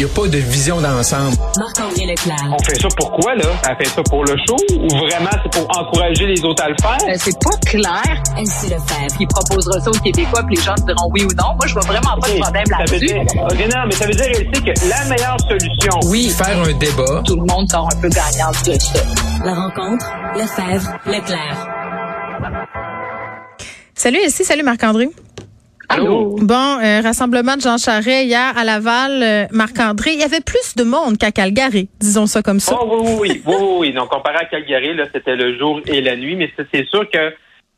Il n'y a pas de vision d'ensemble. Marc-André Leclerc. On fait ça pourquoi, là? Elle fait ça pour le show ou vraiment c'est pour encourager les autres à le faire? Euh, c'est pas clair. Elsie Lefebvre. Il proposera ça aux Québécois, puis les gens diront oui ou non. Moi, je vois vraiment pas de problème Ça veut là-dessus. dire, ok, non, mais ça veut dire, Elsie, que la meilleure solution, Oui, faire un débat. Tout le monde sort un peu gagnant de ça. La rencontre, Lefebvre, Leclerc. Salut ici, salut Marc-André. Allô? Bon, euh, rassemblement de Jean Charest hier à Laval, euh, Marc-André, il y avait plus de monde qu'à Calgary, disons ça comme ça. Oh, oui, oui, oui, oui, oui, oui. Donc, comparé à Calgary, là, c'était le jour et la nuit, mais c'est- sûr que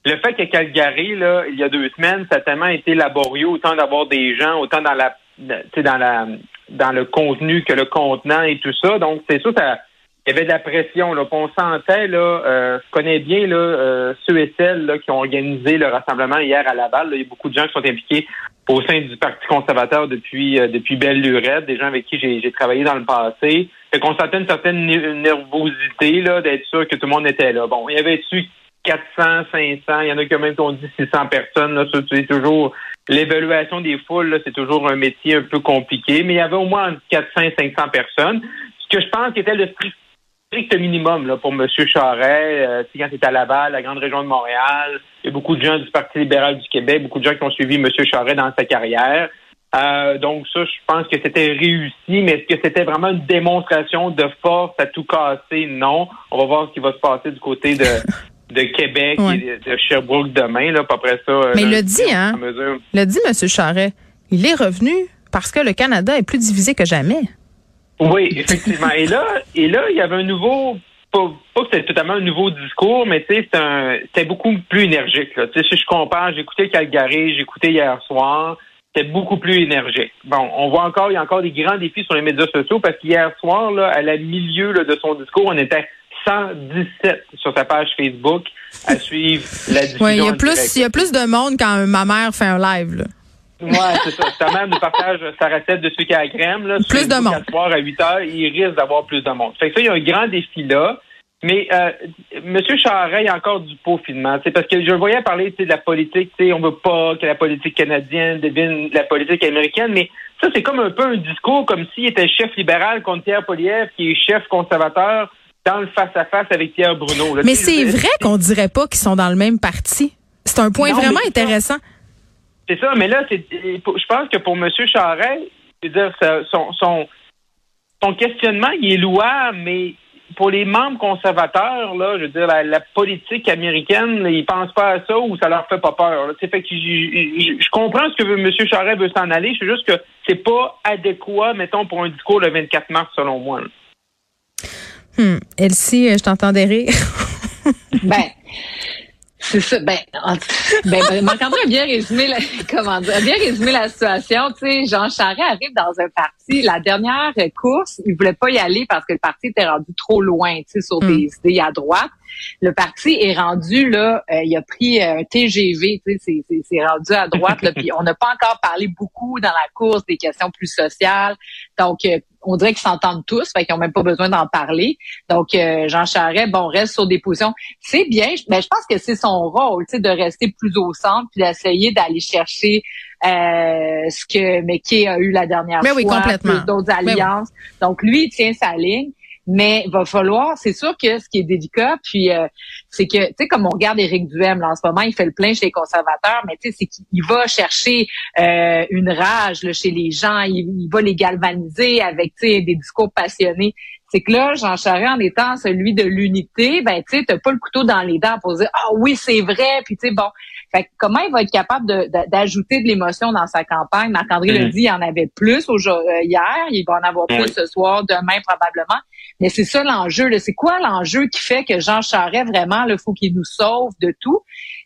le fait que Calgary, là, il y a deux semaines, ça a tellement été laborieux, autant d'avoir des gens, autant dans la, tu sais, dans la, dans le contenu que le contenant et tout ça. Donc, c'est sûr, ça, il y avait de la pression, là. On sentait, là, euh, je connais bien, là, euh, ceux et celles, là, qui ont organisé le rassemblement hier à Laval. Il y a beaucoup de gens qui sont impliqués au sein du Parti conservateur depuis euh, depuis belle lurette, des gens avec qui j'ai travaillé dans le passé. Fait qu'on sentait une certaine ne- nervosité là d'être sûr que tout le monde était là. Bon, il y avait dessus 400, 500, il y en a quand même qui ont dit 600 personnes. Là, c'est toujours l'évaluation des foules, c'est toujours un métier un peu compliqué, mais il y avait au moins entre 400 et 500 personnes. Ce que je pense qui était le strict strict minimum là, pour M. Charret, euh, tu quand il était à Laval, la grande région de Montréal. Il y a beaucoup de gens du Parti libéral du Québec, beaucoup de gens qui ont suivi M. Charret dans sa carrière. Euh, donc ça, je pense que c'était réussi, mais est-ce que c'était vraiment une démonstration de force à tout casser? Non. On va voir ce qui va se passer du côté de, de Québec Ouais. et de, Sherbrooke demain. Là, après ça, euh, Mais il l'a dit, hein? Le dit M. Charret, il est revenu parce que le Canada est plus divisé que jamais. Oui, effectivement. et là, et là, il y avait un nouveau, pas, pas que c'était totalement un nouveau discours, mais tu sais, c'était beaucoup plus énergique. Là. Tu sais, si je compare, j'ai écouté Calgary, j'ai écouté hier soir, c'était beaucoup plus énergique. Bon, on voit encore, il y a encore des grands défis sur les médias sociaux parce qu'hier soir, là, à la milieu là, de son discours, on était 117 sur sa page Facebook à suivre la diffusion. Ouais, il y a plus, il y a plus de monde quand ma mère fait un live. Là. Ouais, c'est ça. Ta mère nous partage sa recette de sucre à la crème. Là, Plus de monde. À soir à 8 heures, il risque d'avoir plus de monde. Fait que ça, il y a un grand défi là. Mais euh, M. Charest, il y a encore du peaufinement. C'est parce que je le voyais parler de la politique. On veut pas que la politique canadienne devienne la politique américaine, mais ça, c'est comme un peu un discours comme s'il était chef libéral contre Pierre Poliev, qui est chef conservateur dans le face-à-face avec Pierre Bruno. là. Mais c'est vrai qu'on dirait pas qu'ils sont dans le même parti. C'est un point Non, vraiment ça. C'est ça, mais là, c'est, je pense que pour M. Charest, je veux dire, son, son, son questionnement, il est louable, mais pour les membres conservateurs, là, je veux dire, la, la politique américaine, là, ils pensent pas à ça ou ça leur fait pas peur. Là. Fait que je, comprends ce que veut, M. Charest veut s'en aller, c'est juste que c'est pas adéquat, mettons, pour un discours le 24 mars, selon moi. là. Hmm. Elsie, je t'entendais rire. Ben, c'est ça. Ben, en- ben, ben, Marc-André a bien résumé la, comment dire, a bien résumé la situation. Tu sais, Jean Charest arrive dans un parti. La dernière course, il voulait pas y aller parce que le parti était rendu trop loin, tu sais, sur des idées à droite. Le parti est rendu là, euh, il a pris euh, un TGV, tu sais, c'est- rendu à droite. Là, puis on n'a pas encore parlé beaucoup dans la course des questions plus sociales. Donc, euh, on dirait qu'ils s'entendent tous, fait qu'ils ont même pas besoin d'en parler. Donc, euh, Jean Charest, bon, reste sur des positions. C'est bien, mais je pense que c'est son rôle, tu sais, de rester plus au centre puis d'essayer d'aller chercher euh, ce que McKay a eu la dernière Mais fois, oui, complètement. plus d'autres Mais oui. alliances. Donc, lui, il tient sa ligne. Mais il va falloir, c'est sûr que ce qui est délicat, puis euh, c'est que, tu sais, comme on regarde Éric Duhem, là, en ce moment, il fait le plein chez les conservateurs, mais tu sais, c'est qu'il va chercher euh, une rage là, chez les gens, il, il va les galvaniser avec, tu sais, des discours passionnés. C'est que là, Jean Charest, en étant celui de l'unité, ben, tu sais, t'as pas le couteau dans les dents pour dire, ah oui, c'est vrai, puis tu sais, bon. Fait que comment il va être capable de- de- d'ajouter de, l'émotion dans sa campagne? Marc-André Mhm. l'a dit, il y en avait plus aujourd'hui, euh, hier, il va en avoir plus ce soir, demain probablement. Mais c'est ça l'enjeu. là. C'est quoi l'enjeu qui fait que Jean Charest, vraiment, il faut qu'il nous sauve de tout?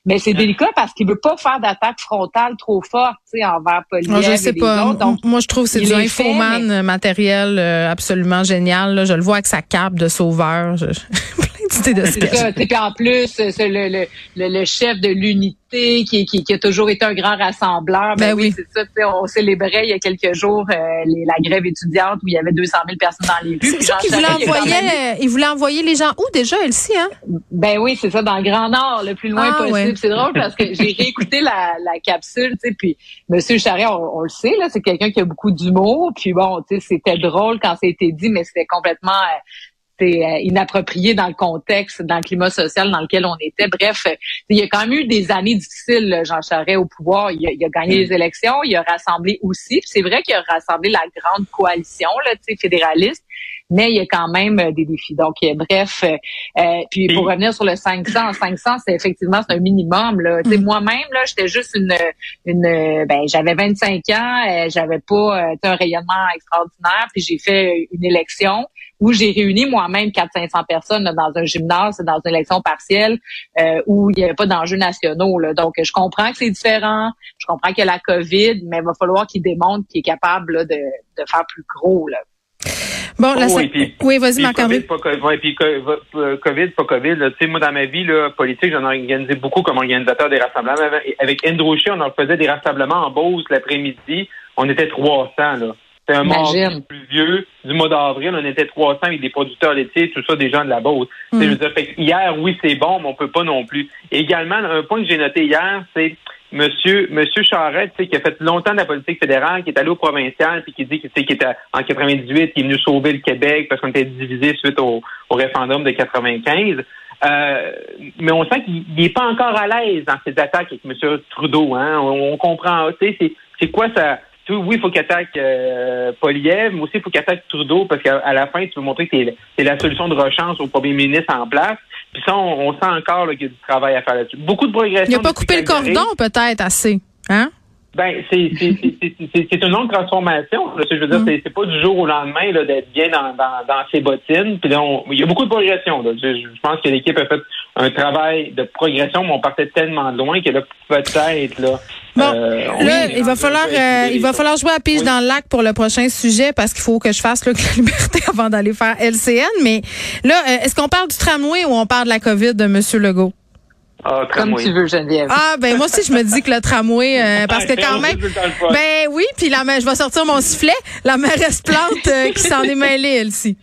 Mais c'est délicat parce qu'il veut pas faire d'attaque frontale trop forte tu sais, envers Poliev Moi, je et sais les pas. autres. Donc, Moi, je trouve que c'est du infoman euh, matériel euh, absolument génial. là. Je le vois avec sa cape de sauveur. Je- C'est ça. en plus, c'est le, le, le, le chef de l'unité qui, qui, qui a toujours été un grand rassembleur. Ben Ben, oui. oui, c'est ça. tu sais, On célébrait il y a quelques jours euh, les- la grève étudiante où il y avait 200 000 personnes dans les rues. C'est ça qu'il voulait envoyer, il voulait envoyer les gens où déjà, Elsie, hein? Ben oui, c'est ça, dans le Grand Nord, le plus loin Ah, possible. ouais. C'est drôle parce que j'ai réécouté la, la capsule, tu sais, puis Monsieur Charest, on, on le sait, là, c'est quelqu'un qui a beaucoup d'humour. Puis bon, tu sais, c'était drôle quand ça a été dit, mais c'était complètement euh, c'est euh, inapproprié dans le contexte, dans le climat social dans lequel on était. Bref, euh, il y a quand même eu des années difficiles, Jean Charest au pouvoir. Il a, il a gagné les élections, il a rassemblé aussi. C'est vrai qu'il a rassemblé la grande coalition, là, fédéraliste, mais il y a quand même euh, des défis. Donc, bref, euh, puis pour revenir sur le 500, 500, c'est effectivement c'est un minimum. Là. Sais, Moi-même, là, j'étais juste une, une, ben, j'avais 25 ans, j'avais pas un rayonnement extraordinaire, puis j'ai fait une élection où j'ai réuni moi-même 400-500 personnes là, dans un gymnase, dans une élection partielle euh, où il n'y avait pas d'enjeux nationaux. Là. Donc, je comprends que c'est différent, je comprends qu'il y a la COVID, mais il va falloir qu'il démontre qu'il est capable là, de, de faire plus gros. Là. Bon, la Oh, puis- oui, vas-y, Marc-André. COVID, ouais, puis euh, COVID, pas COVID. Tu sais, moi, dans ma vie là, politique, j'en ai organisé beaucoup comme organisateur des rassemblements. Avec- Avec Andrew Scheer, on en faisait des rassemblements en Beauce l'après-midi. On était 300, là. C'était un mardi pluvieux du mois d'avril. On était 300 avec des producteurs laitiers, tout ça, des gens de la Beauce. Je veux dire, fait hier, oui, c'est bon, mais on peut pas non plus. Et également, un point que j'ai noté hier, c'est Monsieur, Monsieur Charette, tu sais, qui a fait longtemps de la politique fédérale, qui est allé au provincial, puis qui dit qu'il tu sais, qu'il était en 98, qui est venu sauver le Québec parce qu'on était divisé suite au, au référendum de 95. Euh, mais on sent qu'il n'est pas encore à l'aise dans ses attaques avec M. Trudeau. Hein? On, on comprend. Tu sais, c'est, c'est quoi ça? Tu sais, oui, il faut qu'il attaque euh, Poliev, mais aussi il faut qu'il attaque Trudeau parce qu'à la fin, tu veux montrer que c'est, la solution de rechange au premier ministre en place. Puis ça, on, on sent encore qu'il y a du travail à faire là-dessus. Beaucoup de progression. Il n'a pas coupé le cordon, peut-être, assez. Hein? Ben, c'est c'est- c'est- c'est- c'est- c'est une longue transformation. là. Je veux dire, c'est- c'est pas du jour au lendemain là, d'être bien dans, dans, dans ses bottines. Puis là, on- il y a beaucoup de progression. Là. Je, je pense que l'équipe a fait un travail de progression, mais on partait tellement de loin que là, peut-être là. Bon, euh, là, est il va falloir, euh, il va falloir jouer à pige Oui. dans le lac pour le prochain sujet parce qu'il faut que je fasse la liberté avant d'aller faire LCN. Mais là, euh, est-ce qu'on parle du tramway ou on parle de la COVID de M. Legault? Ah, Comme tu veux, Geneviève. Ah, ben moi aussi, je me dis que le tramway, euh, parce que Ah, quand même, ben oui, puis la je vais sortir mon sifflet, la mairesse Plante euh, qui s'en est mêlée, elle aussi.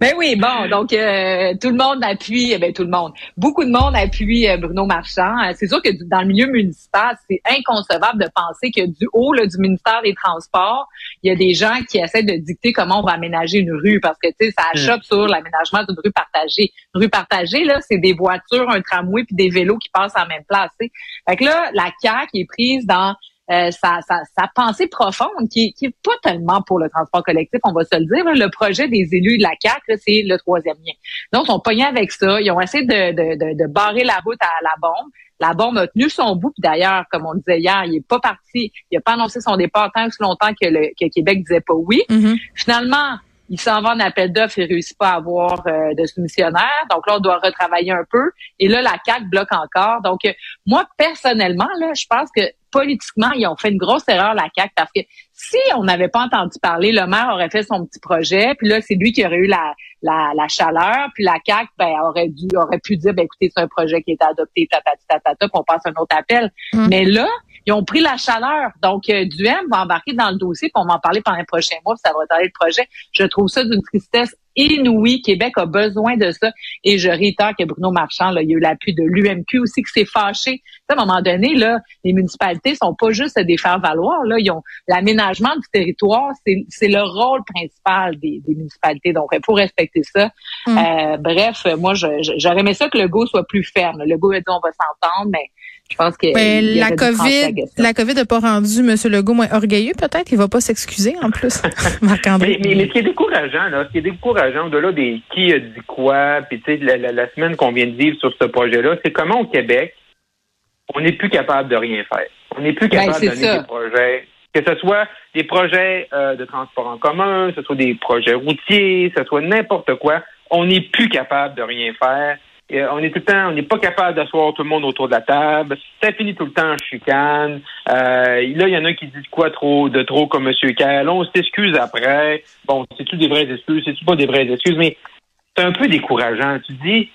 Ben oui, bon, donc euh, tout le monde appuie, eh ben tout le monde, beaucoup de monde appuie euh, Bruno Marchand. Euh, C'est sûr que du- dans le milieu municipal, c'est inconcevable de penser que du haut là, du ministère des Transports, il y a des gens qui essaient de dicter comment on va aménager une rue parce que tu sais, ça achoppe sur l'aménagement d'une rue partagée. Une rue partagée là, c'est des voitures, un tramway puis des vélos qui passent en même place. tu sais. Fait que là, la CAQ est prise dans euh, sa, sa, sa pensée profonde qui, qui est pas tellement pour le transport collectif, on va se le dire. là. Le projet des élus de la CAQ, c'est le troisième lien. Donc, ils sont pognés avec ça. Ils ont essayé de, de, de, de barrer la route à la bombe. La bombe a tenu son bout. Puis d'ailleurs, comme on disait hier, il est pas parti. Il a pas annoncé son départ tant aussi longtemps que le que Québec disait pas oui. Mhm. Finalement, il s'en va en appel d'offres et réussit pas à avoir euh, de soumissionnaire. Donc là, on doit retravailler un peu. Et là, la CAQ bloque encore. Donc, euh, moi, personnellement, là, je pense que politiquement, ils ont fait une grosse erreur, la CAQ, parce que si on n'avait pas entendu parler, le maire aurait fait son petit projet, puis là, c'est lui qui aurait eu la, la, la chaleur, puis la CAQ ben, aurait dû aurait pu dire, ben, écoutez, c'est un projet qui a été adopté, tatati, tatata, puis on passe un autre appel. Mm. Mais là, ils ont pris la chaleur. Donc, euh, Duhem va embarquer dans le dossier, puis on va en parler pendant les prochains mois, puis ça va retarder le projet. Je trouve ça d'une tristesse inouïe. Québec a besoin de ça. Et je réitère que Bruno Marchand, là, il y a eu l'appui de l'UMQ aussi qui s'est fâché. À un moment donné, là, les municipalités sont pas juste des faire-valoir. Là, ils ont l'aménagement du territoire, c'est le rôle principal des, des municipalités. Donc, il faut respecter ça. Mm. Euh, bref, moi, j'aurais aimé ça que le go soit plus ferme. Le go a dit on va s'entendre, mais je pense que Ben, la COVID, la COVID n'a pas rendu M. Legault moins orgueilleux, peut-être. Il va pas s'excuser, en plus. Marc-André. Mais, mais, mais ce qui est décourageant, là, ce qui est décourageant, au-delà des qui a dit quoi, puis tu sais, la, la- la semaine qu'on vient de vivre sur ce projet-là, c'est comment au Québec, on n'est plus capable de rien faire. On n'est plus capable Ben, c'est de donner ça. des projets. Que ce soit des projets euh, de transport en commun, que ce soit des projets routiers, que ce soit n'importe quoi, on n'est plus capable de rien faire. Euh, on est tout le temps, on n'est pas capable d'asseoir tout le monde autour de la table. Ça finit tout le temps en chicane. Euh, là, il y en a qui disent quoi trop de trop comme M. Kerr. On s'excuse après. Bon, c'est-tu des vraies excuses? C'est-tu pas des vraies excuses? Mais c'est un peu décourageant. Tu dis,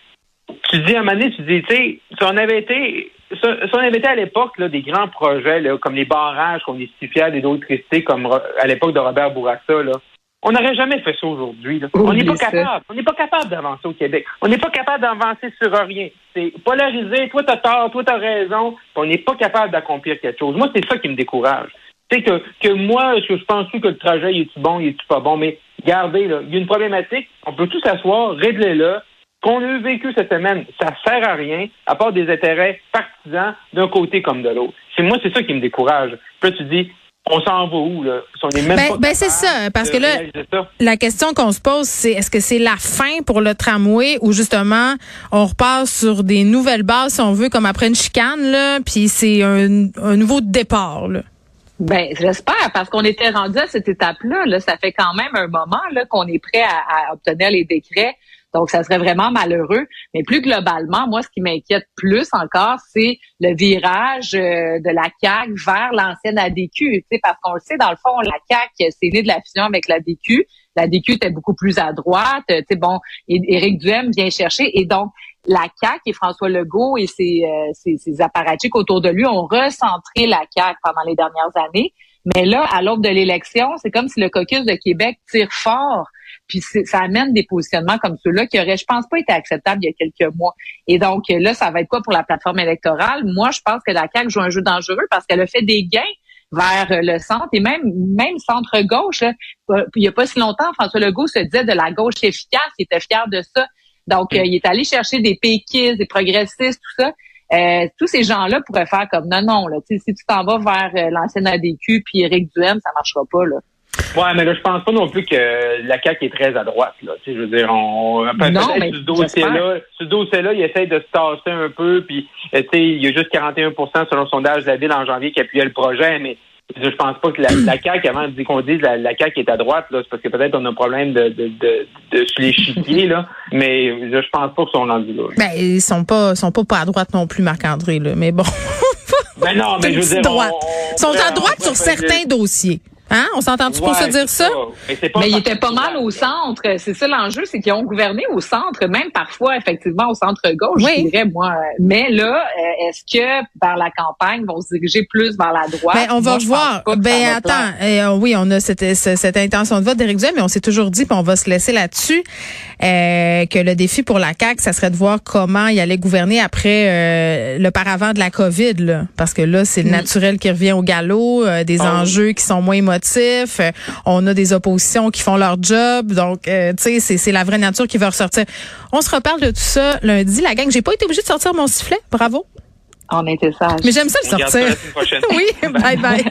tu dis à un moment donné, tu dis, tu sais, si on avait été, avait été à l'époque des grands projets comme les barrages qu'on est si fiers d'hydroélectricité, comme à l'époque de Robert Bourassa, là, on n'aurait jamais fait ça aujourd'hui. On n'est pas capable. On n'est pas capable d'avancer au Québec. On n'est pas capable d'avancer sur rien. C'est polarisé. Toi, t'as tort. Toi, t'as raison. On n'est pas capable d'accomplir quelque chose. Moi, c'est ça qui me décourage. C'est que, que moi, que je pense que le trajet, il est-tu bon, il est-tu pas bon? Mais regardez, là, il y a une problématique. On peut tous s'asseoir, régler-le. Qu'on a vécu cette semaine, ça sert à rien, à part des intérêts partisans d'un côté comme de l'autre. C'est moi, c'est ça qui me décourage. Puis là, tu dis, on s'en va où, là? On est même ben, ben c'est ça, parce que là, la question qu'on se pose, c'est est-ce que c'est la fin pour le tramway ou justement on repasse sur des nouvelles bases, si on veut, comme après une chicane, là, puis c'est un, un nouveau départ, là? Ben, j'espère, parce qu'on était rendu à cette étape-là. Là, ça fait quand même un moment là qu'on est prêt à, à, obtenir les décrets. Donc, ça serait vraiment malheureux. Mais plus globalement, moi, ce qui m'inquiète plus encore, c'est le virage euh, de la CAQ vers l'ancienne ADQ. Parce qu'on le sait, dans le fond, la CAQ, c'est né de la fusion avec l'ADQ. La DQ était beaucoup plus à droite. Sais, bon, Éric Duhem vient chercher. Et donc, la CAQ et François Legault et ses, euh, ses, ses apparatchiks autour de lui ont recentré la CAQ pendant les dernières années. Mais là, à l'aube de l'élection, c'est comme si le caucus de Québec tire fort, puis ça amène des positionnements comme ceux-là qui auraient, je pense, pas été acceptables il y a quelques mois. Et donc là, ça va être quoi pour la plateforme électorale? Moi, je pense que la CAQ joue un jeu dangereux parce qu'elle a fait des gains vers le centre et même même centre gauche. Il y a pas si longtemps, François Legault se disait de la gauche efficace, il était fier de ça. Donc, euh, il est allé chercher des péquistes, des progressistes, tout ça. Euh, tous ces gens-là pourraient faire comme non, non, là, si tu t'en vas vers euh, l'ancienne ADQ puis Éric Duhem, ça marchera pas, là. Ouais, mais là, je pense pas non plus que la CAQ est très à droite, là. Tu sais, je veux dire, on, mais ce dossier-là, ce dossier-là, il essaie de se tasser un peu, puis, tu sais, il y a juste 41% selon le sondage de la ville en janvier qui appuyait le projet, mais je pense pas que la, la CAQ, avant qu'on dise la, la CAQ est à droite, là, c'est parce que peut-être on a un problème de, de, de, de sur l'échiquier, là. Mais je, je pense pas qu'ils sont rendus là. Ben, ils sont pas, sont pas, pas à droite non plus, Marc-André, là. Mais bon. ben non, mais je veux dire. Ils sont à droite sur certains dossiers. Hein? On s'entend-tu pour se dire ça? Mais, mais ils étaient pas mal au centre. C'est ça l'enjeu, c'est qu'ils ont gouverné au centre, même parfois, effectivement, au centre-gauche, je dirais, moi. Mais là, euh, est-ce que par la campagne, vont se diriger plus vers la droite? Ben, on va voir. Ben, attends. Euh, oui, on a cette, cette, intention de vote d'Éric Duhem, mais on s'est toujours dit, puis on va se laisser là-dessus, euh, que le défi pour la CAQ, ça serait de voir comment il allait gouverner après euh, le paravent de la COVID, là. Parce que là, c'est le mm. naturel qui revient au galop, des ah enjeux qui sont moins émotifs euh, on a des oppositions qui font leur job. Donc, euh, tu sais, c'est la vraie nature qui va ressortir. On se reparle de tout ça lundi. La gang, j'ai pas été obligée de sortir mon sifflet. Bravo. On était sage. Mais j'aime ça le sortir. oui, bye bye.